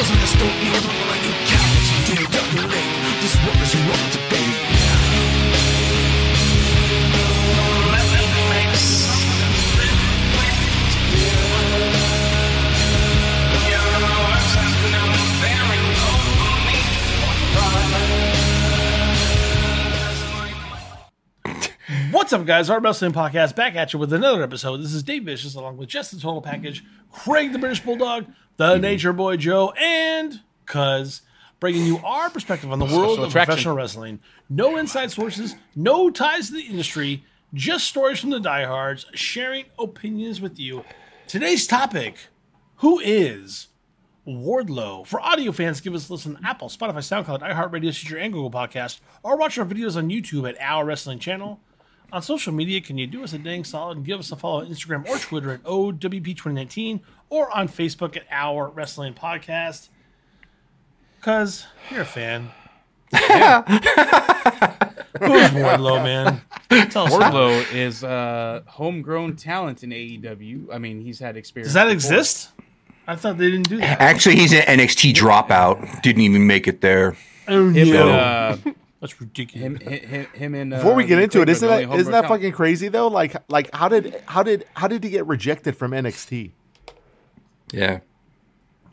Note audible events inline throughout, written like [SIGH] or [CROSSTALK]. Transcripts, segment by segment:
Cause I just don't need What's up, guys? Our Wrestling Podcast back at you with another episode. This is Dave Vicious, along with Just the Total Package, Craig the British Bulldog, the mm-hmm. Nature Boy Joe, and Cuz, bringing you our perspective on the world Special of attraction. professional wrestling. No inside sources, no ties to the industry, just stories from the diehards, sharing opinions with you. Today's topic Who is Wardlow. For audio fans, give us a listen on Apple, Spotify, SoundCloud, iHeartRadio, Stitcher, and Google Podcast, or watch our videos on YouTube at Our Wrestling Channel. On social media, can you do us a dang solid and give us a follow on Instagram or Twitter at OWP2019 or on Facebook at Our Wrestling Podcast? Because you're a fan. Who's Wardlow, man? Tell us. Wardlow is uh, homegrown talent in AEW. I mean, he's had experience. Does that before. exist? I thought they didn't do that. Actually, he's an NXT dropout. Didn't even make it there. Oh, no. and, uh, [LAUGHS] That's ridiculous. him, him, him and uh, Before we get into Craig it, are isn't the only that isn't that fucking crazy though? Like like how did how did how did he get rejected from NXT? Yeah.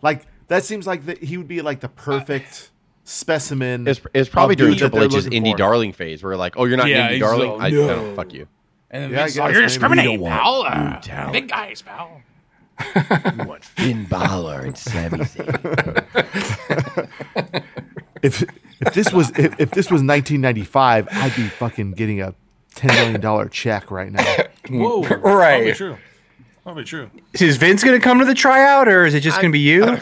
Like that seems like that he would be like the perfect specimen. It's, it's probably of during dude that Triple they're H's indie for. darling phase, where like, oh, you're not Yeah, indie he's darling. so- I no. no, fuck you. And then Yeah, guess, oh, you're discriminating, We don't pal. Uh, big guys, pal. [LAUGHS] You want Finn Balor and Sami Zayn. [LAUGHS] If if this was if, if this was 1995, I'd be fucking getting a 10 million dollar check right now. Whoa. Right. Probably true. Probably true. Is Vince going to come to the tryout, or is it just going to be you?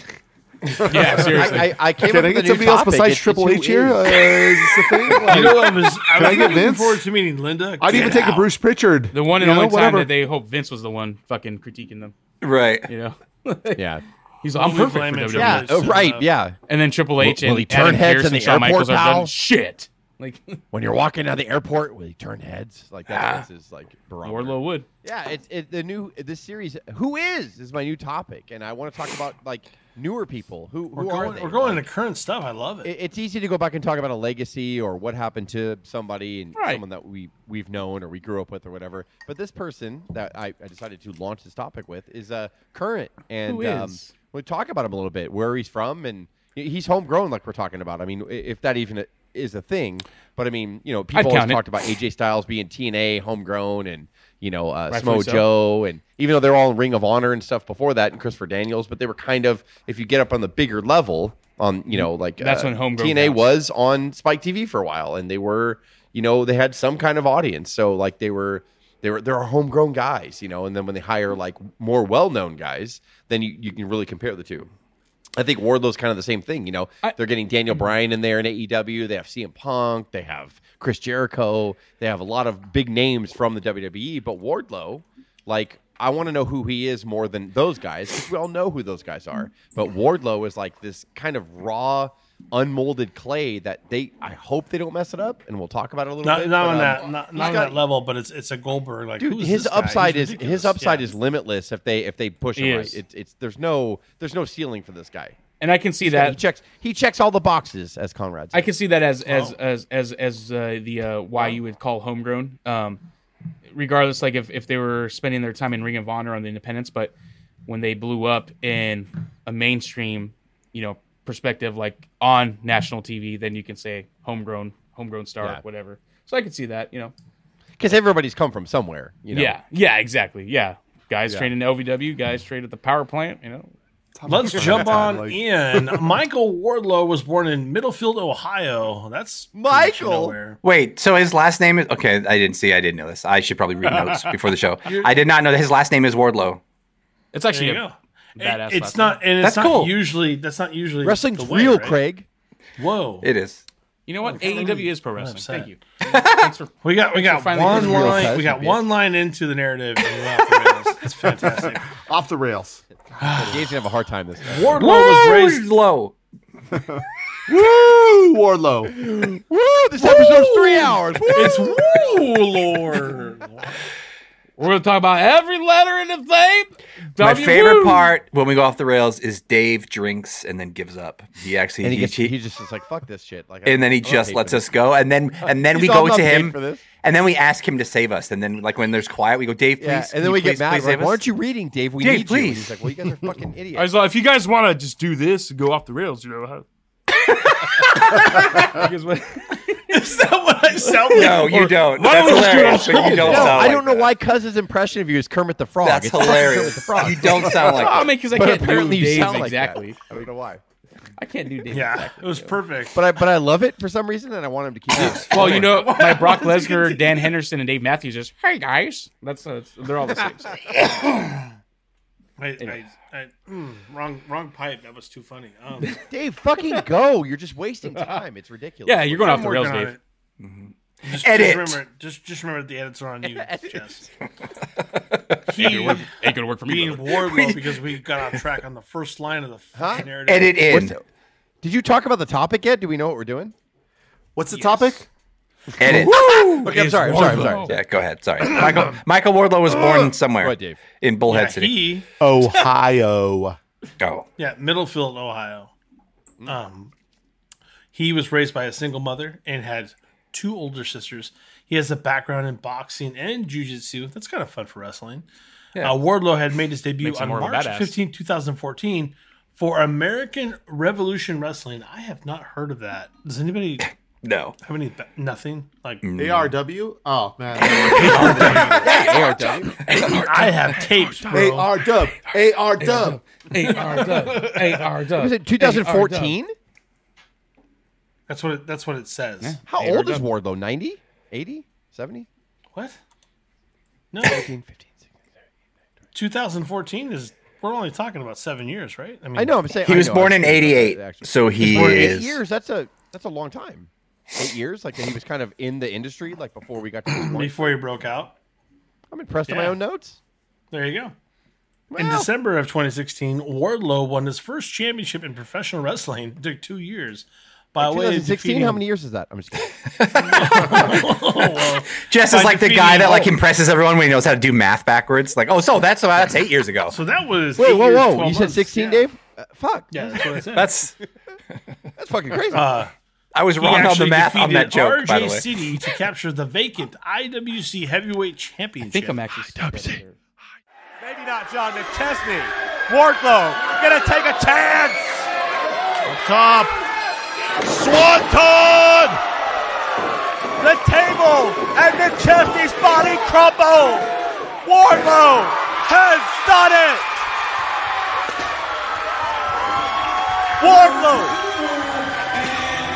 Yeah, [LAUGHS] seriously. I, I, I came Can up I with a get somebody else besides It's- Triple it's H here? here? is. Uh, is this a thing? Like, [LAUGHS] You know, I was, I was I get looking Vince? forward to meeting Linda. I'd even Get take a. Bruce Pritchard. the one and you know, only time that they hope Vince was the one fucking critiquing them. Right. You know, [LAUGHS] yeah, he's like, I'm Only perfect for it WWE. for yeah, Vince. oh, right, Uh, yeah. And then Triple H Will- will and he turn Adam heads Pearce in and the Shawn Michaels airport, are done pal? shit. Like [LAUGHS] When you're walking down the airport, will he turn heads? Like that's his like barometer. Wardlow would. Yeah, it's it, the new this series. Who is is my new topic, and I want to talk about like newer people. Who We're who are going, they? we're going Like, into current stuff. I love it. it- it's easy to go back and talk about a legacy or what happened to somebody and Right. someone that we we've known or we grew up with or whatever. But this person that I, I decided to launch this topic with is uh, current, and Who um, we'll talk about him a little bit, where he's from, and he's homegrown, like we're talking about. I mean, if that even is a thing, but I mean, you know, people always it. talked about AJ Styles being TNA homegrown, and you know, uh, Smo so. Joe, and even though they're all in Ring of Honor and stuff before that, and Christopher Daniels, but they were kind of, if you get up on the bigger level, on you know, like That's uh, when homegrown TNA counts. was on Spike TV for a while, and they were, you know, they had some kind of audience. So like they were, they were, they're homegrown guys, you know. And then when they hire mm-hmm. like more well-known guys, then you, you can really compare the two. I think Wardlow's kind of the same thing, you know. I- They're getting Daniel mm-hmm. Bryan in there in AEW. They have CM Punk. They have Chris Jericho. They have a lot of big names from the WWE. But Wardlow, like, I want to know who he is more than those guys because we all know who those guys are. Mm-hmm. But Wardlow is like this kind of raw, unmolded clay that they. I hope they don't mess it up, and we'll talk about it a little not bit. not but, on um, that not, he's not on got- that level, but it's it's a Goldberg. Like Dude, who's his upside He's is his upside Yeah. is limitless if they if they push He him right. It's it's there's no there's no ceiling for this guy. And I can see that he checks he checks all the boxes as Conrad. I can see that as as as as as uh, the uh, why you would call homegrown. Um, regardless, like if if they were spending their time in Ring of Honor on the independents, but when they blew up in a mainstream, you know, perspective, like on national TV, then you can say homegrown, homegrown star, Yeah. whatever. So I can see that, you know. because everybody's come from somewhere. You know? Yeah, yeah, exactly. Yeah, guys Yeah. trained in LVW, guys trained at the power plant. You know, Let's jump [LAUGHS] on Like- in. [LAUGHS] Michael Wardlow was born in Middlefield, Ohio. That's Michael? nowhere. Wait, so his last name is okay. I didn't see. I didn't know this. I should probably read notes [LAUGHS] before the show. I did not know that his last name is Wardlow. it's actually a go. Badass. It's last not, and it's That's not cool. usually. That's not usually Wrestling's the way, real, right? Craig. Whoa, It is. You know what? AEW is pro wrestling. Thank you. [LAUGHS] Thanks for we got we got one line. cuss, We got one line into the narrative. And we're off the rails. It's [LAUGHS] fantastic. Off the rails. [SIGHS] Gabe's gonna have a hard time this. Time. Wardlow was raised. low. [LAUGHS] Woo, Warlow. Woo! This episode's three hours. Woo! It's woo, Lord. We're gonna talk about every letter in the thing. My W- favorite part when we go off the rails is Dave drinks and then gives up. He actually And he he, gets he- he just is like fuck this shit. Like, and then he I'm just lets us go and then [LAUGHS] and then we go to him and then we ask him to save us and then like when there's quiet we go Dave please. Yeah, and then we please, get mad. please Like, why aren't you reading, Dave? We Dave, need you. And please. he's like, well, you guys are fucking [LAUGHS] idiots. I was like, if you guys want to just do this and go off the rails, you know. How... Because what- [LAUGHS] Is that what I sound like? no you don't why that's don't we just do it hilarious but you don't no, sound I don't know that. why Cuz's impression of you is Kermit the Frog. that's It's fucking Kermit the hilarious Frog. you don't sound [LAUGHS] like I that. mean, because I But can't do apparently you Dave's sound like exactly. that. I don't know why. I can't do Dave. Yeah, exactly. it was perfect. But I but I love it for some reason, and I want him to keep it. Well, you know, my Brock Lesnar, Dan Henderson, and Dave Matthews just, hey guys, that's uh, they're all the same. [LAUGHS] So. I, I, I, mm, wrong, wrong pipe. That was too funny. Um, [LAUGHS] Dave, fucking go! You're just wasting [LAUGHS] time. It's ridiculous. Yeah, you're going off I'm the rails, working on Dave. Just, Edit. Just remember, just, just remember the edits are on you, [LAUGHS] Jess. Ain't He gonna work, ain't gonna work for me. being brother. Wardlow because we got off track on the first line of the Huh? narrative. edit in the- Did you talk about the topic yet? Do we know what we're doing? What's the topic? Edit [LAUGHS] Okay, I'm sorry. I'm sorry. I'm sorry. yeah go ahead sorry Michael Michael Wardlow was born [GASPS] somewhere Go ahead, Dave. in Bullhead Yeah, City he, Ohio. oh yeah, Middlefield, Ohio. Um, he was raised by a single mother and had two older sisters. He has a background in boxing and jujitsu. That's kind of fun for wrestling. Yeah. Uh, Wardlow had made his debut Makes on more of a March 15, 2014 for American Revolution Wrestling. I have not heard of that. Does anybody [LAUGHS] no have any? Nothing? Like, ARW? Oh, man. [LAUGHS] ARW. I have tapes, bro. ARW. ARW. Hey, R dub. Hey, dub. Was it 2014? That's what it, that's what it says. How Hey, old is Wardlow? 90? 80? 70? What? No, 14, 15, 16. 2014 is. We're only talking about seven years, right? I mean, I know. I'm saying he I was know, born I'm in uh, 88 so he For eight is years. That's a that's a long time. Eight years, like he was kind of in the industry, like before we got to this [CLEARS THROAT] before he broke out. I'm impressed with my own notes. There you go. In December of 2016, Wardlow won his first championship in professional wrestling. It took two years. By way of 2016. defeating- How many years is that? I'm just kidding. Well, [LAUGHS] [LAUGHS] Jess is like the guy that like impresses everyone when he knows how to do math backwards. Like, oh, so that's uh, that's eight years ago. so that was. Wait, eight whoa, whoa! 12 You said 16, Yeah. Dave? Uh, fuck. Yeah, that's what I said. That's [LAUGHS] That's fucking crazy. Uh, I was wrong on the math on that defeated joke. By the RJ way, City to capture the vacant IWC Heavyweight Championship. I think I'm actually. Maybe not John McChesney. Wardlow gonna take a chance. Up top. Swanton! The table and McChesney's body crumble. Wardlow has done it. Wardlow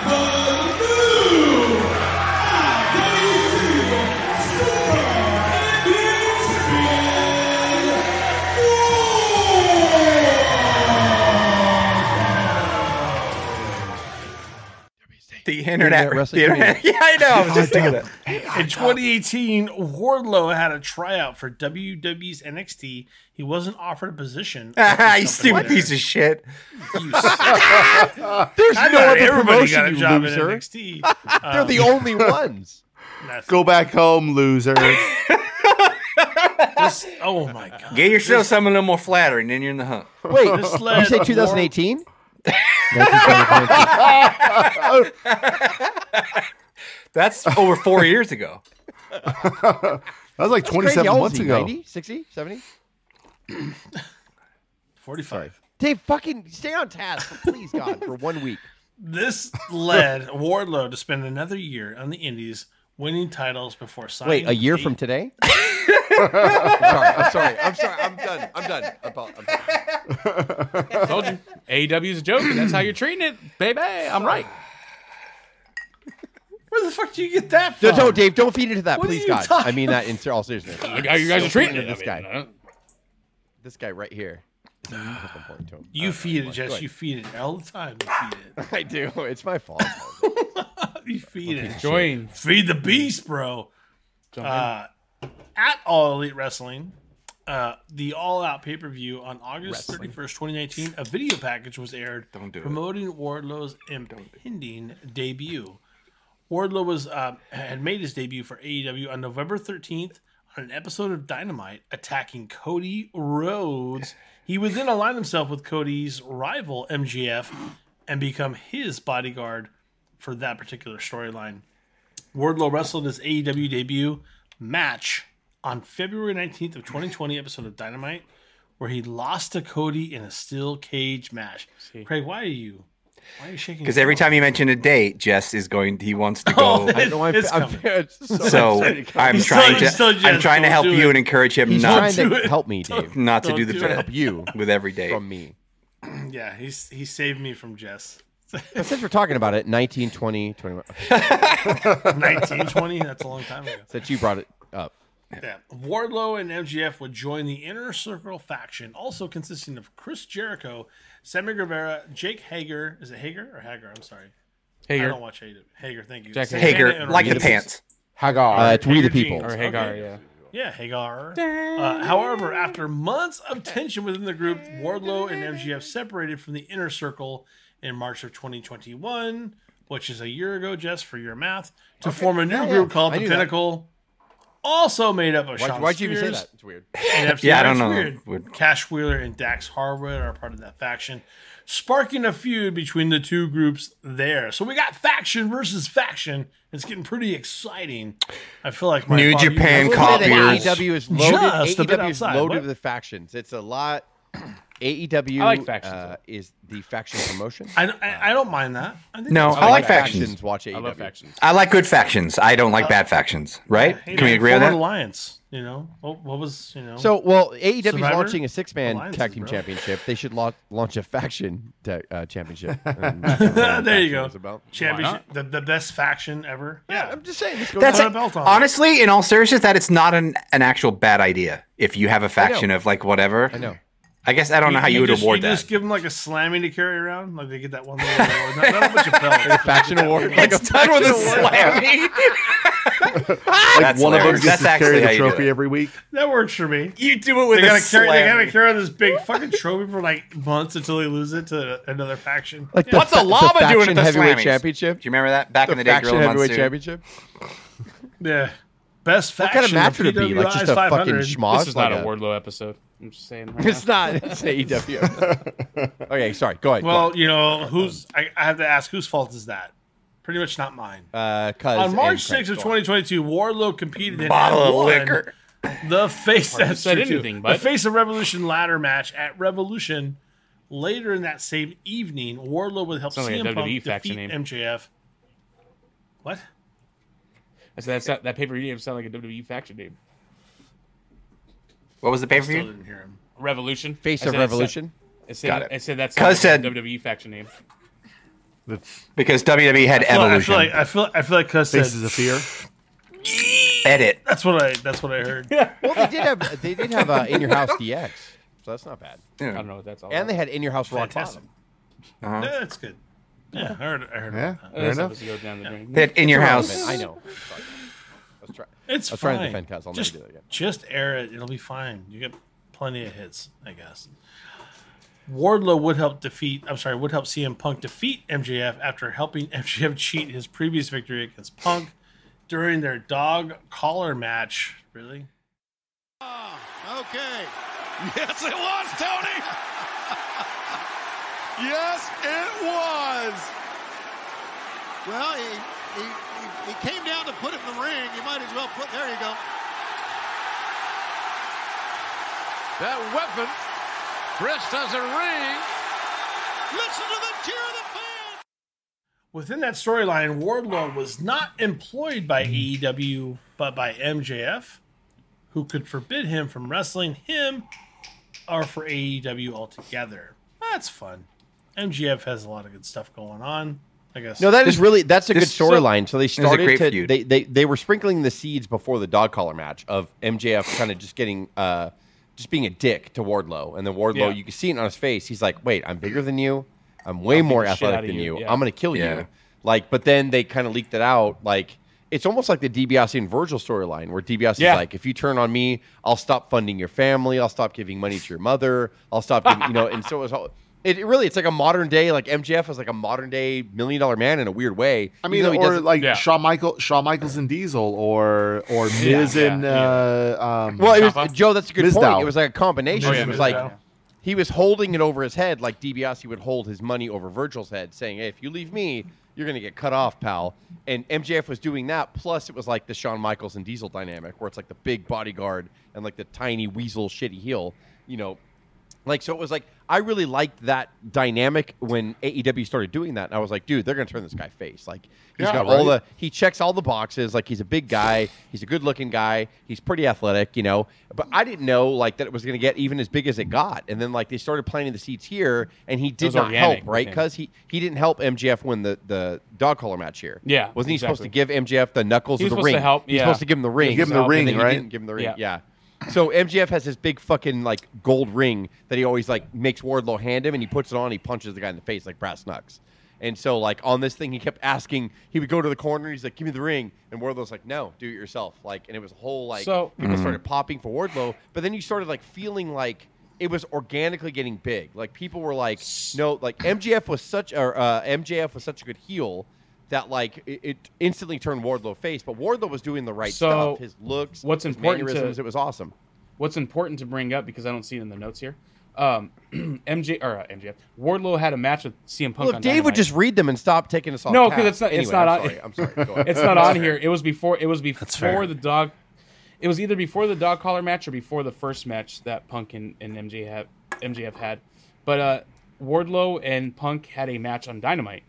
the internet, Internet wrestling the internet. Yeah, I know. I was just thinking that. In 2018, Wardlow had a tryout for WWE's NXT. He wasn't offered a position. [LAUGHS] you stupid piece of shit. [LAUGHS] There's I no other promotion, got a you job in loser. NXT. [LAUGHS] They're the um, only ones. Go back home, loser. this- oh my god! Get yourself something a little more flattering, then you're in the hunt. Wait, This you say War- 2018? [LAUGHS] That's over four years ago. [LAUGHS] That was like 27 How months he? ago. 90? 60? 70? 45. Dave, fucking stay on task, please, God, for one week. This led Wardlow to spend another year on the Indies, winning titles before signing. Wait, a year with from today? [LAUGHS] I'm sorry. I'm sorry. I'm sorry. I'm done. I'm done. I'm, done. I'm done. Told you. AEW's a joke. and That's how you're treating it, baby. I'm right. Where the fuck do you get that No, from? no, Dave, don't feed into that, What please, you God. I mean that in all seriousness. You guys you guys are treating it. this I guy. mean, uh, This guy right here. [SIGHS] is important to him. You feed it, go Jess. You feed it all the time. You feed it. [LAUGHS] I do. It's my fault. [LAUGHS] You feed it. Join. Feed the beast, bro. Jump in. Uh, at All Elite Wrestling, uh, the All Out pay per view on August 31st, 2019, a video package was aired do it. promoting Wardlow's impending debut. Wardlow was uh, had made his debut for AEW on November 13th on an episode of Dynamite attacking Cody Rhodes. He would then align himself with Cody's rival MJF and become his bodyguard for that particular storyline. Wardlow wrestled his AEW debut match on February 19th of 2020 episode of Dynamite where he lost to Cody in a steel cage match. Craig, why are you why are you shaking? Because every time you mention a date, Jess is going. He wants to [LAUGHS] Oh, go. I know I'm, It's I'm, coming. it's [LAUGHS] so, so I'm He's trying still- he's still. I'm Jess, trying to help you it. and encourage him he's not to it. help me, Dave, not to Don't do the do job it. help you with every date. from me. [CLEARS THROAT] Yeah, he's he saved me from Jess. But since we're talking about it, 19, 20, 21. 1920, [LAUGHS] that's a long time ago. Since you brought it up, Yeah. Wardlow and MJF would join the Inner Circle faction, also consisting of Chris Jericho, Sammy Guevara, Jake Hager. Is it Hager or Hager? I'm sorry. I Hager don't watch Hager. Hager, thank you. Jack Santana Hager, like the pants. Hagar. uh, it's We the People. jeans. or Hagar, Okay. yeah. Yeah, Hagar. Uh, however, after months of tension within the group, Wardlow and MJF separated from the inner circle in March of 2021, which is a year ago, just for your math, to form a new Yeah, yeah. group called I the knew that. Pinnacle. Also made up of Why'd, Shawn why'd you even say that? It's weird. and [LAUGHS] Yeah, I don't know. Weird. Would- Cash Wheeler and Dax Harwood are part of that faction, sparking a feud between the two groups there. So we got faction versus faction. It's getting pretty exciting. I feel like my New father- Japan you- I will say copiers. AEW is loaded. Just a bit AEW is loaded What? with factions. It's a lot. AEW like factions, uh, is the faction promotion. I, I, I don't mind that. I think No, I like factions. Watch AEW. I love factions. I like good factions. I don't like bad factions. Right? Hey, Can we agree on that? Alliance. You know what, what was you know? So, well, AEW is launching a six-man Alliances, tag team bro. championship. They should launch, launch a faction ta- uh, championship. [LAUGHS] [LAUGHS] There you go. It's about. Championship, the, the best faction ever. Yeah, Yeah, I'm just saying. Let's go That's Put a belt on. honestly, in all seriousness, that it's not an, an actual bad idea. If you have a faction of like whatever, I know. I guess I don't know how you, would just, award you that. just give them like a slamming to carry around, like they get that one little award. Not, not a bunch of [LAUGHS] belts. Faction award. Like it's a done with a faction award. slamming. [LAUGHS] like That's one of them hilarious. gets That's to carry actually how the trophy every week. That works for me. You do it with They a gotta carry. They gotta carry this big fucking trophy for like months until they lose it to another faction. Like the What's a fa- the llama doing faction at the heavyweight Slammies? championship? Do you remember that back The in the day? faction Gorilla heavyweight Monsoon? championship. yeah, best What faction. kind of match of would it be? Like just a fucking 500. schmoz? This is not a Wardlow episode. I'm just saying. right It's not. It's AEW. [LAUGHS] okay, sorry. Go ahead. Well, you know who's. I, I have to ask whose fault is that? Pretty much not mine. uh, Cuz On March 6th of 2022, Wardlow competed in Bottle of liquor. The face Hard to that's say true, too. anything, the face of Revolution ladder match at Revolution. Later in that same evening, Wardlow would help Sounds like a CM Punk faction defeat name. MJF. What? I said that's not, that pay per view sound like a WWE faction name. What was the pay per Still view? didn't hear him. Revolution. Face I of said that's- Revolution. I said, Got it. I said that's Cuz said- WWE faction name. That's Because WWE had I feel, like, I Evolution. feel like I feel I feel like Cuz said Faces of Fear. Edit. that's what I that's what I heard. [LAUGHS] Well, they did have they did have uh, In Your House [LAUGHS] DX, so that's not bad. I don't know what that's all And they had In Your House Rock Fantastic. Bottom. Yeah, that's good. Yeah, I heard. I heard. Yeah, about that. fair This enough. episode goes down the drain. That in your house. I know. Sorry. Let's try. It's I was fine. trying to defend Cuz. I'll never just, do that again. Just air it. It'll be fine. You get plenty of hits, I guess. Wardlow would help defeat. I'm sorry, would help CM Punk defeat MJF after helping [LAUGHS] MJF cheat his previous victory against Punk during their dog collar match. Really? Ah, okay. Yes, it was, Tony. [LAUGHS] yes, it was. Well, he, he, he, he came down to put it in the ring. You might as well put. There you go. That weapon dressed as a ring. Listen to the cheer of the fans. Within that storyline, Wardlow was not employed by AEW, but by MJF, who could forbid him from wrestling him or for AEW altogether. That's fun. MJF has a lot of good stuff going on. I guess. No, that is really that's a good this- so- storyline. So they a started great to feud. they, they they were sprinkling the seeds before the dog collar match of MJF kind of just getting uh just being a dick to Wardlow, and then Wardlow Yeah. you can see it on his face. He's like, "Wait, I'm bigger than you. I'm way more the shit athletic than you." you. Yeah. I'm gonna kill Yeah. you." Like, but then they kind of leaked it out. Like, it's almost like the DiBiase and Virgil storyline, where DiBiase Yeah. is like, "If you turn on me, I'll stop funding your family. I'll stop giving money to your mother. I'll stop, giving, you know." And so it was all. It, it really, it's like a modern day, like MJF is like a modern day million dollar man in a weird way. I mean, even though he or like Yeah. Shawn Michael, Shawn Michaels and Diesel, or or Miz yeah, and yeah. Uh, um, well, it was Joe. That's a good Mizdow. point. It was like a combination. Oh, yeah, it was Mizdow. like he was holding it over his head, like DiBiase would hold his money over Virgil's head, saying, "Hey, if you leave me, you're gonna get cut off, pal." And MJF was doing that. Plus, it was like the Shawn Michaels and Diesel dynamic, where it's like the big bodyguard and like the tiny weasel shitty heel. You know, like so it was like I really liked that dynamic when AEW started doing that. And I was like, dude, they're gonna turn this guy face. Like he's Yeah, got all right. the he checks all the boxes. Like he's a big guy, he's a good looking guy, he's pretty athletic, you know. But I didn't know like that it was gonna get even as big as it got. And then like they started planting the seeds here, and he did not organic help, right? Because he he didn't help MJF win the the dog collar match here. Yeah, wasn't he supposed to give MJF the knuckles He of was the supposed ring? to help, yeah. He's yeah. supposed to give him the ring. Give him the ring, then he right? didn't give him the ring. Yeah. yeah. So MJF has this big fucking like gold ring that he always like makes Wardlow hand him, and he puts it on. And he punches the guy in the face like brass knucks. And so like on this thing, he kept asking. He would go to the corner. and He's like, "Give me the ring," and Wardlow's like, "No, do it yourself." Like, and it was a whole like So- people started popping for Wardlow, but then you started like feeling like it was organically getting big. Like people were like, "No," like MJF was such a uh, MJF was such a good heel. That like it, it instantly turned Wardlow face, but Wardlow was doing the right So, stuff. His looks, what's his important to- it was awesome. What's important to bring up because I don't see it in the notes here. Um, [CLEARS THROAT] MJ or uh, MJF Wardlow had a match with CM Punk. Well, on if Dave would just read them and stop taking us off. No, because it's not- it's not I'm on- Sorry. I'm sorry. Go. [LAUGHS] It's not on here. It was before. It was before the dog. It was either before the dog collar match or before the first match that Punk and, and MJ have, MJF had. But uh, Wardlow and Punk had a match on Dynamite,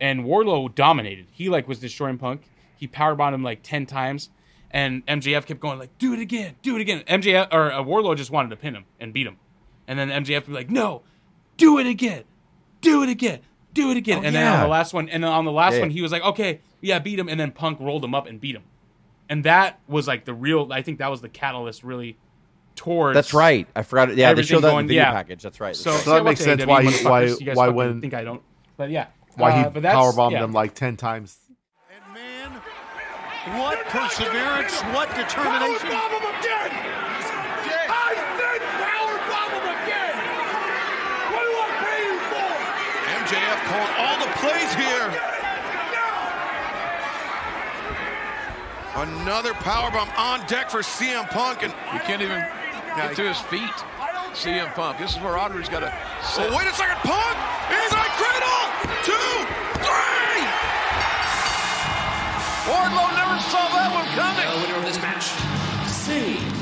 and Wardlow dominated. He like was destroying Punk. He powerbombed him like ten times, and MJF kept going like, "Do it again, do it again." MJF or uh, Wardlow just wanted to pin him and beat him, and then MJF would be like, "No, do it again, do it again." Do it again, Oh, and then on the last one, and then on the last Yeah. one, he was like, "Okay, yeah, beat him," and then Punk rolled him up and beat him, and that was like the real. I think that was the catalyst, really, towards. That's right. I forgot. it. Yeah, they showed that in the video yeah. package. That's right. That's So, right. So that makes sense why why- why when- think I don't, but yeah, why Uh, he but that's- powerbombed yeah. them like ten times. And man, what perseverance, what determination. MJF calling all the plays here. Another powerbomb on deck for CM Punk, and He can't even get to his feet. CM Punk. This is where Audrey's got to sit. oh, wait a second, Punk inside cradle, two, three. Wardlow never saw that one coming. The winner of this match, CM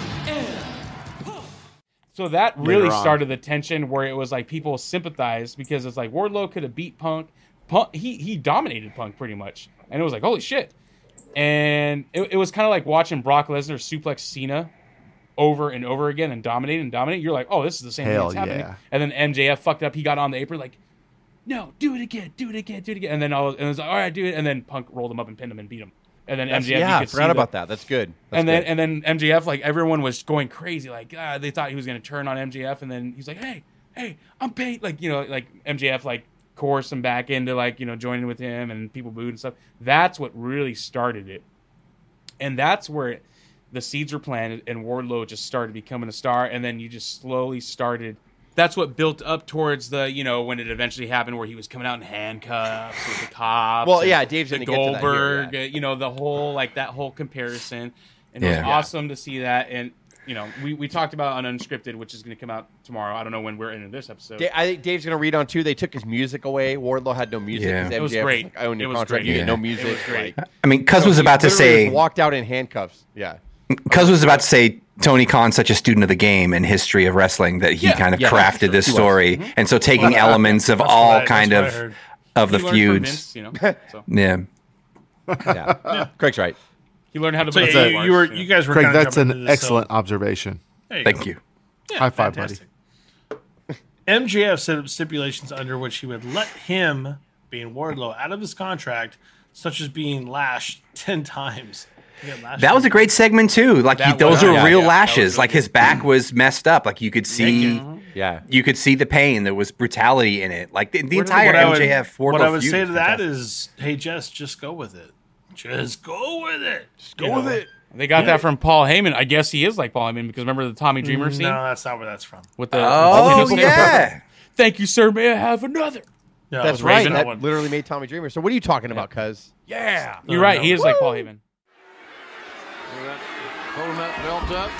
So that really started the tension where it was like people sympathized because it's like Wardlow could have beat Punk. Punk he he dominated Punk pretty much, and it was like holy shit. And it, it was kind of like watching Brock Lesnar suplex Cena over and over again and dominate and dominate. You're like, oh, this is the same Hell thing that's happening. yeah. And then MJF fucked up. He got on the apron like, no, do it again, do it again, do it again. And then all and it was like, all right, do it. And then Punk rolled him up and pinned him and beat him. And then That's- MJF, yeah, I forgot about that. That's good. That's and then good. and then MJF, like everyone was going crazy, like ah, they thought he was gonna turn on MJF, and then he's like, hey, hey, I'm paid, like you know, like MJF like coerced him back into like you know joining with him, and people booed and stuff. That's what really started it, and that's where it, the seeds were planted, and Wardlow just started becoming a star, and then you just slowly started. That's what built up towards the, you know, when it eventually happened, where he was coming out in handcuffs with the cops. Well, yeah, Dave's the gonna get to that here, Goldberg, yeah. uh, you know, the whole like that whole comparison, and it Yeah. was awesome to see that. And you know, we, we talked about on Unscripted, which is going to come out tomorrow. I don't know when we're into this episode. Da- I think Dave's gonna read on too. They took his music away. Wardlow had no music. Yeah. It was great. like, I own your It was contract. great. You get Yeah. no music. It was great. Like, I mean, Cuz so was about to say walked out in handcuffs. Yeah. Cuz was about to say Tony Khan's such a student of the game and history of wrestling that he Yeah. kind of Yeah, crafted this he was. story, mm-hmm. and so taking elements of all I- kind that's what I of of the He learned from feuds. Vince, you know, [LAUGHS] so Yeah, Yeah. Craig's right. he learned how to. So build you, you were, know. you guys were. Craig, that's an into this, so- excellent observation. There thank go. you. Yeah, High five, fantastic. MJF set up stipulations under which he would let him, being Wardlow, out of his contract, such as being lashed ten times. He got That was a great segment too. Like he, those was- were yeah, real yeah, lashes. like his back was messed up. Like you could see, Yeah. you could see the pain. There was brutality in it. Like the, the What- entire what I would, MJF. what I would say to that is, hey Jess, just go with it. Just go with it. Just Go with it. They got that from Paul Heyman. I guess he is like Paul Heyman because remember the Tommy Dreamer mm, scene No, that's not where that's from. with the Oh with the- yeah, Thank you, sir. May I have another? Yeah, That's right. Raven That one. literally made Tommy Dreamer. So what are you talking about, cuz? Yeah. You're right. He is like Paul Heyman. Pulling that belt up.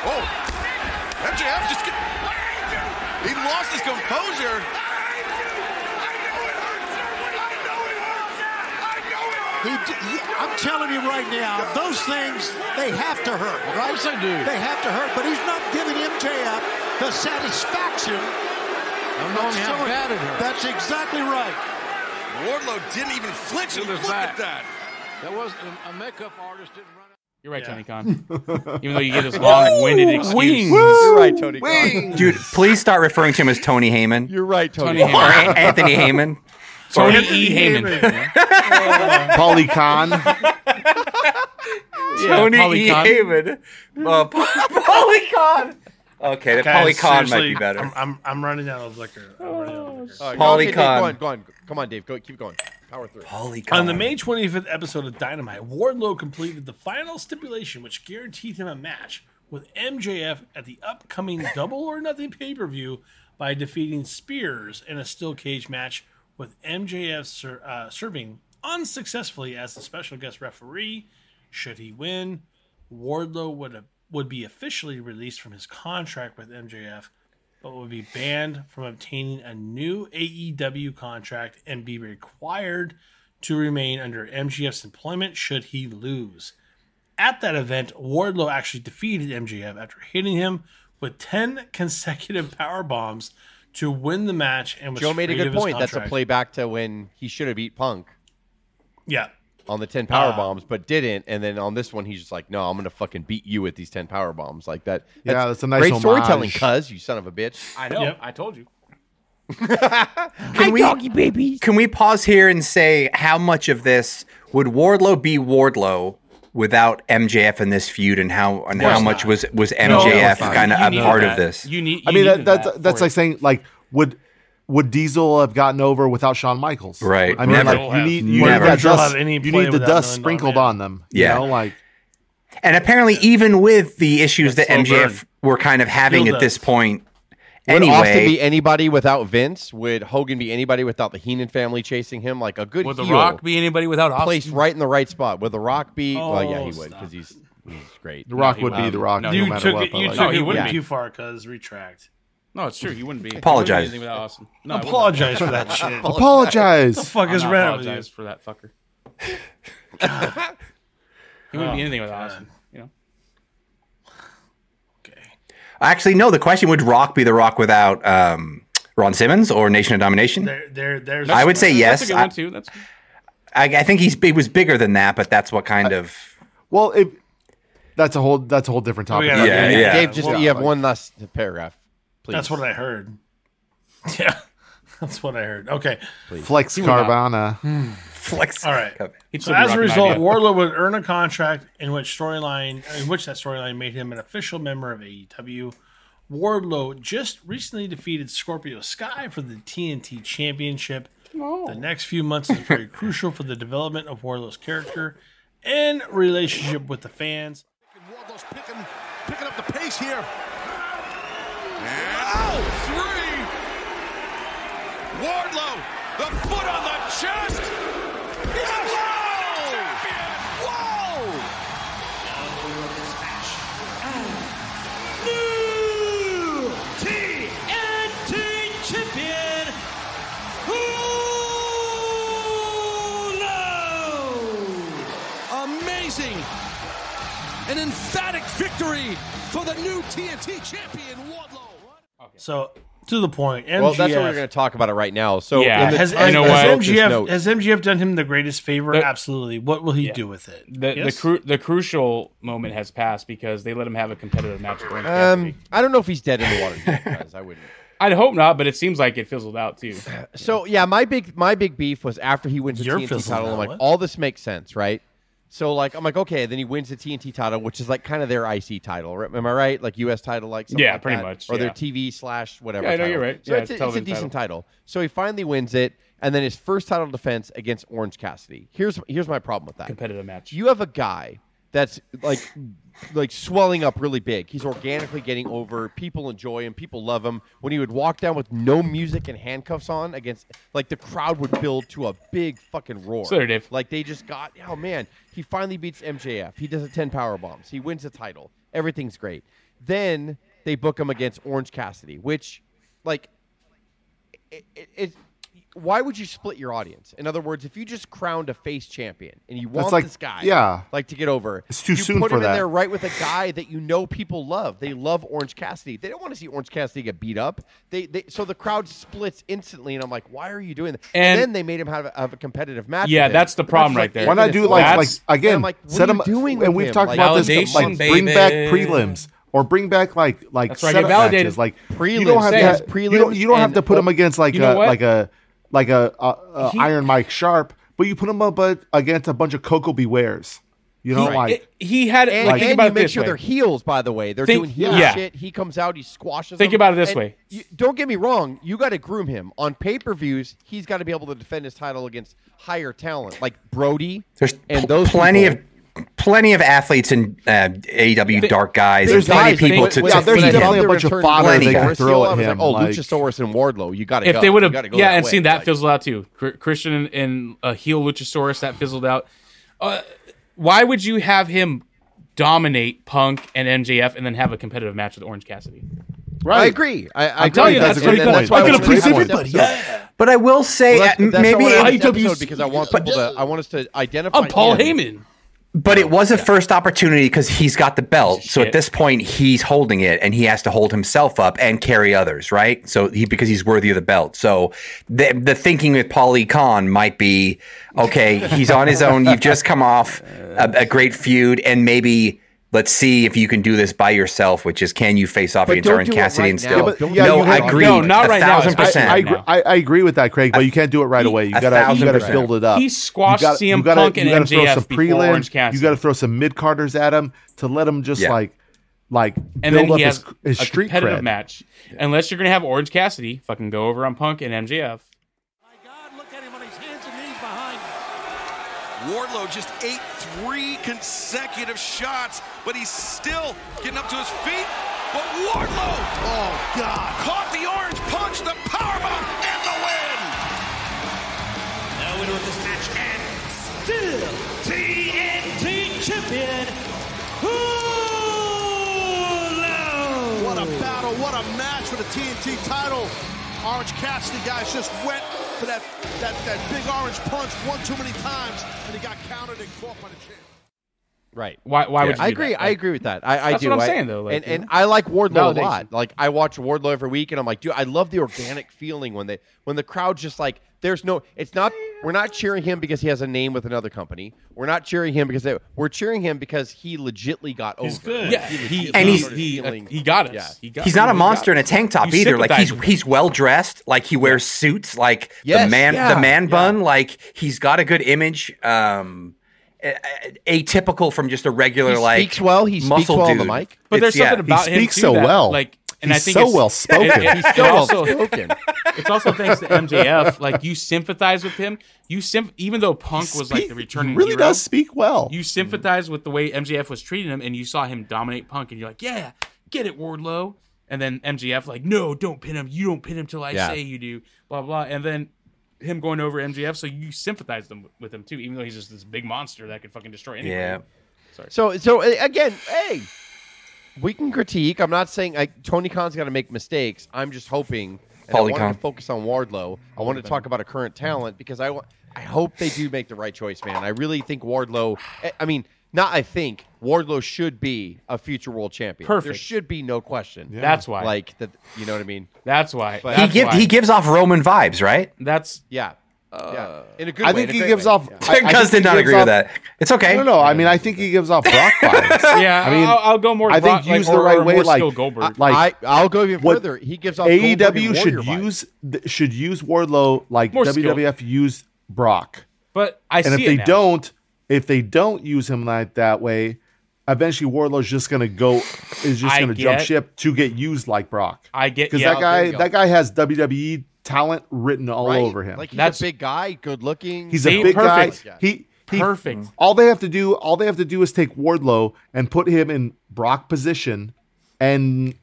Oh, MJF just get, he lost his composure. He, d- I'm telling you right now, those things they have to hurt, right? course they do. They have to hurt, but he's not giving MJF the satisfaction. I'm knowing how showing- bad it hurt. That's exactly right. Wardlow didn't even flinch. To And the look back. at that. That was a makeup artist didn't run. You're right, Yeah. Tony Khan. Even though you get this long-winded excuse. Wings. You're right, Tony. Khan. Dude, please start referring to him as Tony Heyman You're right, Tony. Tony. Heyman. An- Anthony Heyman. [LAUGHS] Tony Anthony E. Heyman. [LAUGHS] Paulie Khan. Yeah, Tony Paulie E. Khan. Heyman. Uh, [LAUGHS] Paulie Khan. Okay, the Guys, Paulie Khan might be better. I'm, I'm, I'm running out of liquor. I'm running out of liquor. All right, Paulie okay, Dave, Khan. Go on, go on. Come on, Dave. Go. Keep going. Power through. Paulie Khan. On the May 25th episode of Dynamite, Wardlow completed the final stipulation, which guaranteed him a match with MJF at the upcoming [LAUGHS] Double or Nothing pay per view by defeating Spears in a steel cage match, with MJF ser- uh, serving unsuccessfully as the special guest referee. Should he win, Wardlow would would be officially released from his contract with MJF, but would be banned from obtaining a new AEW contract and be required to remain under MJF's employment should he lose. At that event, Wardlow actually defeated MJF after hitting him with 10 [LAUGHS] consecutive power bombs to win the match and was Joe made a good point. That's a contract. play back to when he should have beat Punk Yeah. On the ten power Uh, bombs, but didn't. And then on this one, he's just like, "No, I'm gonna fucking beat you with these ten power bombs." Like that. Yeah, that's a nice great homage. storytelling, cuz you son of a bitch. I know. Yep. I told you. [LAUGHS] Can we, Can we pause here and say how much of this would Wardlow be Wardlow without MJF in this feud, and how and how much not. was was MJF of course not. kind of a part that. of this? You need. I you mean, that, needed that's that that's like it. saying like would would Diesel have gotten over without Shawn Michaels? Right. I mean, Never. like you need you Never. need that dust. have any You need the dust sprinkled on them. Yeah. You know, like And apparently, even with the issues that slow MJF were kind of having Still at this does. point, Would Austin anyway, be anybody without Vince? Would Hogan be anybody without the Heenan family chasing him? Like a good Would The heel Rock be anybody without Austin? placed right in the right spot? Would The Rock be? well, yeah, he Oh, would because he's he's great. the Rock he would be the Rock. No, No, he You matter took what. it. You like- took No, he it wouldn't way be. too far. Cause retract. No, it's true. He wouldn't be. He Apologize. wouldn't be anything without Austin. No, Apologize for that [LAUGHS] shit. What apologize. the fuck I'm is not wrong with you? apologize for that fucker. [LAUGHS] he wouldn't Oh, be anything without God. Austin. You know. Okay. actually, no. The question would Rock be the Rock without um, Ron Simmons or Nation of Domination? There, there, there's. I would say yes. That's a good I, one too. That's I, I think he's he was bigger than that, but that's what kind of. Well, if that's a whole that's a whole different topic. gotta- Yeah, yeah. Dave, just Well, you have like- one last paragraph, please. That's what I heard. [LAUGHS] Yeah, that's what I heard. Okay. Flex He would. Carvana. Hmm. Flex. All right. So as a result, IBM. Wardlow would earn a contract in which storyline, in which that storyline made him an official member of AEW. Wardlow just recently defeated Scorpio Sky for the TNT Championship. Oh. The next few months is very [LAUGHS] crucial for the development of Wardlow's character and relationship with the fans. Wardlow's picking, picking up the pace here. And three. Wardlow, the foot on the chest. Yes! New TNT champion. Amazing. An emphatic victory for the new TNT champion. So to the point, MJF, Well, that's what we're going to talk about it right now. So, Yeah. the has, time has, know that what? I has MJF has MJF done him the greatest favor? The- Absolutely. What will he Yeah. do with it? the Yes? the, cru- the crucial moment has passed because they let him have a competitive match. with Orange um, I don't know if he's dead in the water yet, guys. I wouldn't. [LAUGHS] I'd hope not, but it seems like it fizzled out too. So yeah, my big my big beef was after he wins the You're TNT fizzling title. I'm like, what? all this makes sense, right? So like, I'm like, okay, then he wins the TNT title, which is like kind of their IC title, right? Am I right? Like U.S. title, like something Yeah, like pretty that. much, or their. TV slash whatever. Yeah, I know title. you're right. So Yeah, it's, a, it's a decent title. So he finally wins it, and then his first title defense against Orange Cassidy. Here's here's my problem with that. Competitive match. You have a guy that's like like swelling up really big. He's organically getting over. People enjoy him. People love him. When he would walk down with no music and handcuffs on against, like the crowd would build to a big fucking roar. So Dave. Like they just got, oh man, he finally beats MJF. He does a ten power bombs. He wins the title. Everything's great. Then they book him against Orange Cassidy, which, like, it, it, it why would you split your audience? In other words, if you just crowned a face champion and you want like- this guy, yeah. like to get over, It's too you soon put for him that. in there right with a guy that you know people love. They love Orange Cassidy. They don't want to see Orange Cassidy get beat up. They, they so the crowd splits instantly, and I'm like, why are you doing that? And, And- then they made him have a, have a competitive match. Yeah, with that's the The problem right like there. Why not do like like That's- And again? I'm like, what set are you them, doing with and we've him? talked Like- about this. Validation, Like bring back prelims or bring back like like That's right, setup matches. Like you Prelims, don't have to have, prelims you don't, you don't have to put them against like You know a like a like a, a, a He- Iron Mike Sharpe, but you put him up against a bunch of Koko B. Wares. You know, He, like it- he had And, like, think and about you it make this sure way. they're heels, by the way. They're Think- doing heel yeah. shit. He comes out, he squashes Think them. about it this And way. You, don't get me wrong. You got to groom him. On pay per views, he's got to be able to defend his title against higher talent like Brody There's and pl- those plenty people. of plenty of athletes and uh, AEW dark guys. There's There's plenty of guys, people like, to, when- yeah, to there's definitely him. a bunch of returned fodder they can guys. throw at him. Like, oh, like- Luchasaurus and Wardlow, you got to if go. they would have, gotta go yeah, and way. seen that Like, fizzle out too. Christian and, and a heel Luchasaurus that fizzled out. Uh, why would you have him dominate Punk and MJF and then have a competitive match with Orange Cassidy? Right. I agree. I, I I'm telling you, that's And a great then point. I could've wanted to pleased have this everybody, episode. But I will say, Well, that's, uh, that's maybe why I wanted it- this because I want people to. I want us to identify. I'm Paul him. Heyman. But it oh, was a first opportunity because he's got the belt. So at this point, he's holding it, and he has to hold himself up and carry others, right? So he because he's worthy of the belt. So the the thinking with Paulie Khan might be, okay, he's on his own. You've just come off a, a great feud, and maybe let's see if you can do this by yourself. Which is, can you face off But against Orange Cassidy right and still? Yeah, but- yeah, no, you I agree. No, not right now. thousand It's- percent. I, I, agree. I, I agree with that, Craig, but you can't do it right away. You gotta you gotta build it up. He squashed You gotta- CM you gotta- Punk and you gotta throw MJF some before prelims, Orange Cassidy. You got to throw some mid carders at him to let him just Yeah. like like and build then up he has his, his a street competitive cred. match. Unless you're gonna have Orange Cassidy fucking go over on Punk and MJF. My God, look at him on his hands and knees behind. Wardlow just ate three consecutive shots, but he's still getting up to his feet. But Wardlow, oh God, caught the orange punch, the powerbomb, and the win. The winner of this match and still TNT champion, Hulu. What a battle, what a match for the TNT title. Orange Cassidy guys just went for that, that, that big orange punch one too many times, and he got countered and caught by the champ. Right. Why? Why would you? I agree. that? I agree with that. I, I That's do. what I'm I- saying, though, like, and and? I like Wardlow a lot. Like I watch Wardlow every week, and I'm like, dude, I love the organic feeling when they when the crowd's just like, there's no, it's not. We're not cheering him because he has a name with another company. We're not cheering him because they, we're cheering him because he legitly got over. Good. Yeah, he And he, he's- he, uh, feeling- he got us. Yeah. He got He's he not a monster in a tank top either. Like he's sympathize with him. he's well dressed. Like he wears suits. Like the man yeah, the man yeah. bun. Like he's got a good image. Um, a- a- atypical from just a regular He like speaks well. He speaks muscle well on the dude. mic. But there's It's- yeah. something about He him speaks too so that, well. Like, and He's I think so well spoken. [LAUGHS] it- it- He's so well spoken. It's also thanks to MJF. Like you sympathize with him. You sim- even though Punk was like the returning really hero, does speak well. you sympathize with the way MJF was treating him, and you saw him dominate Punk, and you're like, yeah, get it, Wardlow. And then MJF like, no, don't pin him. You don't pin him till I Yeah. say you do. Blah blah. And then him going over MJF, so you sympathize them with him too, even though he's just this big monster that could fucking destroy anyone. Yeah. Sorry. So so again, hey, we can critique. I'm not saying like Tony Khan's got to make mistakes. I'm just hoping. And I Paulie wanted to focus on Wardlow. I want to talk about a current talent because I wa- I hope they do make the right choice, man. I really think Wardlow. I- I mean, not I think Wardlow should be a future world champion. Perfect. There should be no question. That's why. Like that. You know what I mean? That's why. But- He That's give, why. he gives off Roman vibes, right? That's Yeah. Uh, yeah. In a good I way. think a he gives way. off. Yeah. I- I Gus think did he not gives agree off- with that. It's okay. No, no. I mean, I think he gives off Brock [LAUGHS] vibes. [LAUGHS] yeah. I mean, I'll, I'll go more. I think Brock, like, used or- the right or way, more like- Goldberg. like I, I'll go even what further. He gives off Goldberg and AEW should use should use Wardlow like WWF used Brock. but I And see if they now. don't, if they don't use him like that way, eventually Wardlow's just gonna go is just I gonna jump ship to get used like Brock. I get Because yeah, that guy that guy has WWE talent written all Right? over him. Like he's That's- a big guy, good looking. he's a big perfect. guy. He perfect. All they have to do, all they have to do is take Wardlow and put him in Brock position, and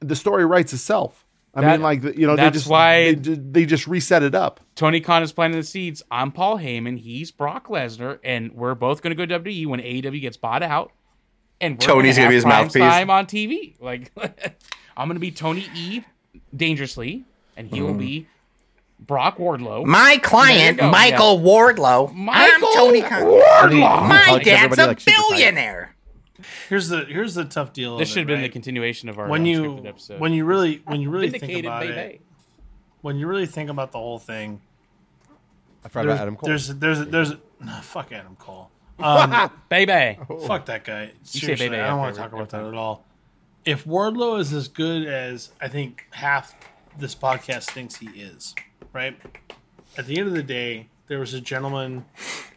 the story writes itself. I That- mean, like you know, they that's just why- they, they just reset it up. Tony Khan is planting the seeds. I'm Paul Heyman. He's Brock Lesnar, and we're both going to go WWE when AEW gets bought out. And we're Tony's gonna gonna be his prime mouthpiece. Time on TV. Like [LAUGHS] I'm going to be Tony E. Dangerously, and he will be mm-hmm. Brock Wardlow. My client, go, Michael Wardlow. Michael I'm Tony Khan. Wardlow. My dad's a like billionaire. Here's the here's the tough deal. This should have been the continuation of our when you episode. when you really when you really think about baby. it when you really think about the whole thing. I forgot There's about Adam Cole. there's there's there's nah, fuck Adam Cole. [LAUGHS] Um, baby. fuck that guy. say Seriously, baby I don't want to talk about that at all. If Wardlow is as good as I think half this podcast thinks he is, right? At the end of the day, there was a gentleman,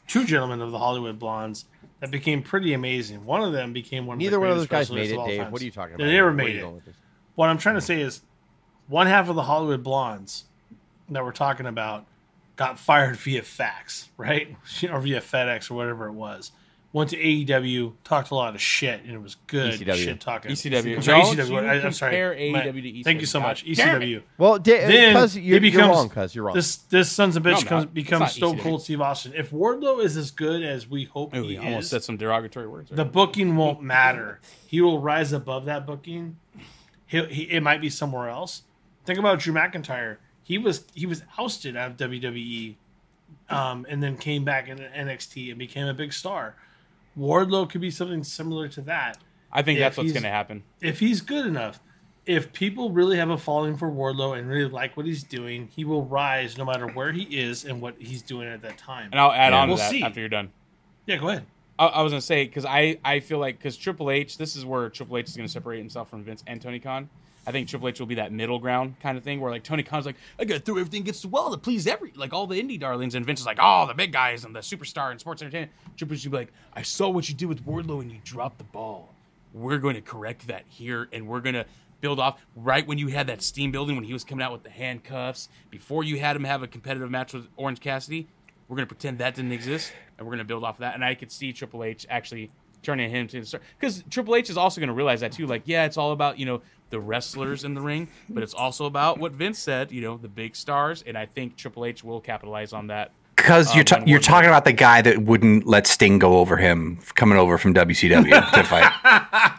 two gentlemen of the Hollywood Blondes that became pretty amazing. One of them became one. Neither of the one of those guys made it, Dave. times. What are you talking about? They never made it. going with this? What I'm trying to say is, one half of the Hollywood Blondes that we're talking about got fired via fax, right? [LAUGHS] Or via FedEx or whatever it was. Went to AEW, talked a lot of shit, and it was good ECW. shit talking. ECW. I'm sorry, Don't ECW. you I, am sorry. compare My- AEW to Thank you so much. God damn ECW. Well, da- Then cuz you're, becomes you're wrong, cuz you're wrong. This this son's a bitch I'm comes, becomes Stone ECW. Cold Steve Austin. If Wardlow is as good as we hope Ooh, he you almost is, said some derogatory words. the booking won't matter. He will rise above that booking. He'll, he it might be somewhere else. Think about Drew McIntyre. He was he was ousted out of WWE, um, and then came back in NXT and became a big star. Wardlow could be something similar to that I think if that's what's going to happen. if he's good enough. If people really have a following for Wardlow and really like what he's doing, he will rise no matter where he is and what he's doing at that time. And I'll add on to We'll that see. after you're done. Yeah, go ahead. I, I was gonna say because I I feel like because Triple H, this is where Triple H is gonna separate himself from Vince and Tony Khan. I think Triple H will be that middle ground kind of thing where like Tony Khan's like I gotta throw everything against the wall to please every like all the indie darlings, and Vince is like oh the big guys and the superstar and sports entertainment. Triple H will be like I saw what you did with Wardlow and you dropped the ball. We're going to correct that here and we're gonna build off right when you had that steam building when he was coming out with the handcuffs before you had him have a competitive match with Orange Cassidy. We're gonna pretend that didn't exist, and we're gonna build off of that. And I could see Triple H actually turning him to the star because Triple H is also gonna realize that too. Like, yeah, it's all about you know the wrestlers in the ring, but it's also about what Vince said. You know, the big stars, and I think Triple H will capitalize on that. Because you're Um, ta- you're Wardlow- talking about the guy that wouldn't let Sting go over him coming over from WCW to fight. [LAUGHS]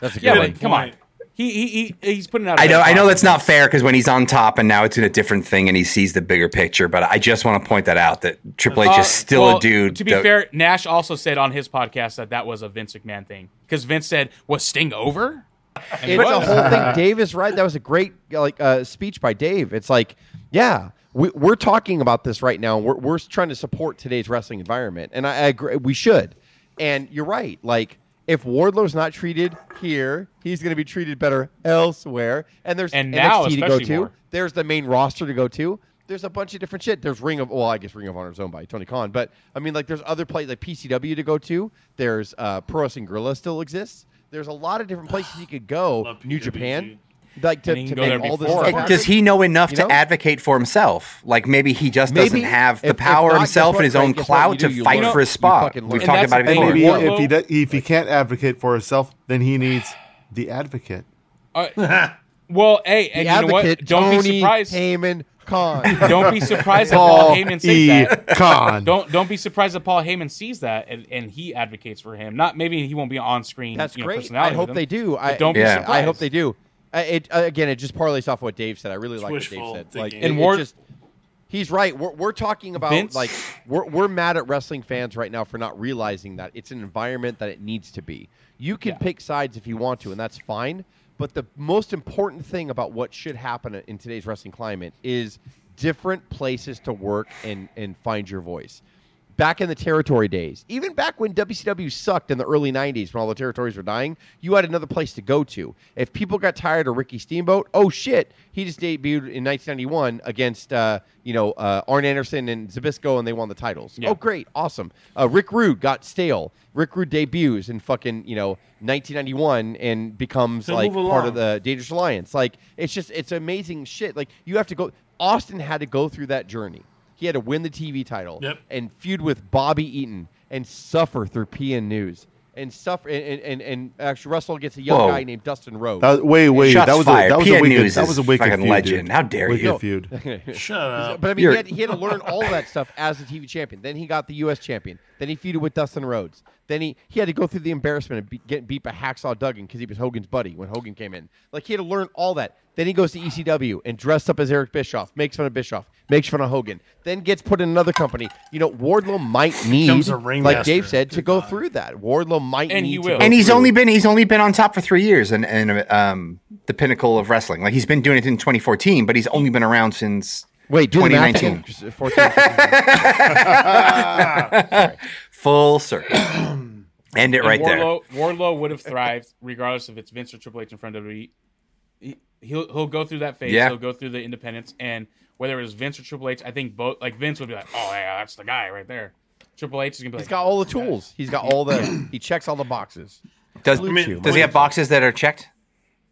That's a good Yeah, one. but come on, he he, he he's putting out. I know, I know that's not fair because when he's on top and now it's in a different thing and he sees the bigger picture. But I just want to point that out that Triple H Uh, is still well, a dude. To be that- fair, Nash also said on his podcast that that was a Vince McMahon thing because Vince said, "Was Sting over?" And it's he a whole thing. Dave is right. That was a great like uh, speech by Dave. It's like, yeah, we, we're talking about this right now. We're we're trying to support today's wrestling environment, and I, I agree. We should. And you're right. Like, if Wardlow's not treated here, he's going to be treated better elsewhere. And there's And now NXT to go to. more. There's the main roster to go to. There's a bunch of different shit. There's Ring of well, I guess Ring of Honor is owned by Tony Khan, but I mean, like, there's other places like PCW to go to. There's uh, Pro Wrestling Guerrilla still exists. There's a lot of different places you could go. New PWG. Japan, like to, And he can to go make there all this before. stuff does he know enough You to know? advocate for himself? Like maybe he just doesn't have the If- if power not, himself guess and his own Frank? Clout you to? You fight learn. for his spot. fucking We've learn. talked about it that's before. Maybe if he does, if he can't advocate for himself, then he needs the advocate. Uh, [LAUGHS] well, hey, The you know what? advocate, Don't Tony be surprised. Heyman [LAUGHS] Khan. Don't be surprised that Paul Paul Heyman says E. that. [LAUGHS] Khan. Don't don't be surprised that Paul Heyman sees that and, and he advocates for him. Not maybe he won't be on screen. That's you know, great. I hope with they do. I don't be Yeah. surprised. I hope they do. Uh, it uh, again, it just parlays off what Dave said. I really like what Dave wishful said. Like, thinking. it, And it Ward- just he's right. We're, we're talking about Vince- like we're we're mad at wrestling fans right now for not realizing that it's an environment that it needs to be. You can Yeah. pick sides if you want to, and that's fine. But the most important thing about what should happen in today's wrestling climate is different places to work and and find your voice back in the territory days, even back when WCW sucked in the early 90s when all the territories were dying, you had another place to go to. If people got tired of Ricky Steamboat, oh shit, he just debuted in 1991 against, uh, you know, uh, Arn Anderson and Zbyszko and they won the titles. Yeah. Oh, great, awesome. Uh, Rick Rude got stale. Rick Rude debuts in fucking, you know, 1991 and becomes He'll like part of the Dangerous Alliance. Like, it's just, it's amazing shit. Like, you have to go, Austin had to go through that journey. He had to win the TV title Yep. and feud with Bobby Eaton and suffer through PN News and suffer. And, and, and, and actually, Russell gets a young Whoa. guy named Dustin Rhodes. That, wait, wait. Shots that was fired. a that was a PN wicked News that is was a wicked fucking feud, legend. dude. How dare wicked you. feud. [LAUGHS] Shut up. But I mean, he had, he had to learn all that stuff as a TV champion. Then he got the U.S. champion. Then he feuded with Dustin Rhodes. Then he, he had to go through the embarrassment of be, getting beat by Hacksaw Duggan because he was Hogan's buddy when Hogan came in. Like he had to learn all that. Then he goes to ECW and dressed up as Eric Bischoff, makes fun of Bischoff, makes fun of Hogan. Then gets put in another company. You know, Wardlow might need, Becomes a like ringmaster. Dave said, to go God. through that. Wardlow might And need he will. go and he's through- only been he's only been on top for three years and and um the pinnacle of wrestling. Like he's been doing it in 2014, but he's only been around since wait, do the math 2019. again. Just, uh, 14, 15. [LAUGHS] full circle. [CLEARS THROAT] End it And right there. Wardlow, Wardlow would have thrived regardless if it's Vince or Triple H in front of WWE. He, he'll he'll go through that phase. Yeah. He'll go through the independence, and whether it was Vince or Triple H, I think both. Like Vince would be like, "Oh yeah, that's the guy right there." Triple H is gonna be He's like, got all the tools. He's got all the. [CLEARS THROAT] He checks all the boxes. Does, BlueChew. does he have boxes that are checked?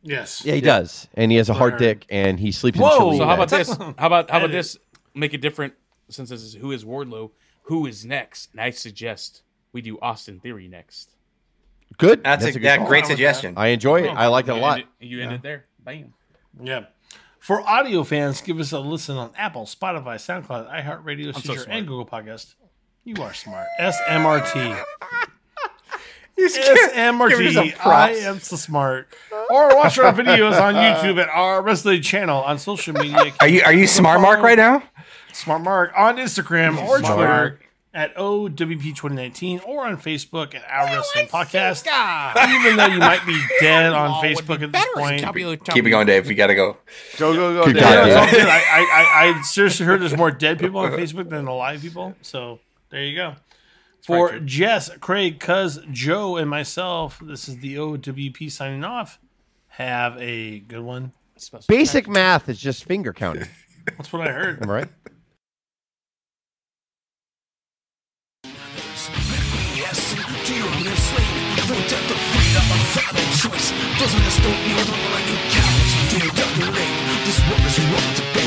Yes. Yeah, he does, and he has a hard Word. dick, and he sleeps Whoa. in chili. So how about this? How about how about [LAUGHS] this? Make it different since this is who is Wardlow, who is next, and I suggest we do Austin Theory next. Good. That's, a, good that great Fine with suggestion. I enjoy it. I like it a lot. end it- you end it there. Bam. Yeah. For audio fans, give us a listen on Apple, Spotify, SoundCloud, iHeartRadio, so Stitcher, smart. and Google Podcast. You are smart. SMRT. [LAUGHS] You just give- give SMRT. I am so smart. Or watch our [LAUGHS] videos on YouTube at our wrestling channel on social media. Are you are you smart Mark right now? Smart Mark on Instagram or Smart Twitter Mark. at OWP2019 or on Facebook at Our Wrestling Podcast. Even though you might be [LAUGHS] dead on Facebook at this point. Keep it going, Dave. We gotta go. Go go go. Keep Dave. going, Yeah, Dave. I, I, I, I seriously heard there's more dead people on Facebook than alive people. So there you go. For Jess, Craig, Cuz, Joe, and myself, this is the OWP signing off. Have a good one. Basic math is just finger counting. That's what I heard. Am I right? death of freedom, a valid choice. Those of us don't kneel, don't let you cowards. Do not. This world is wrong to bear.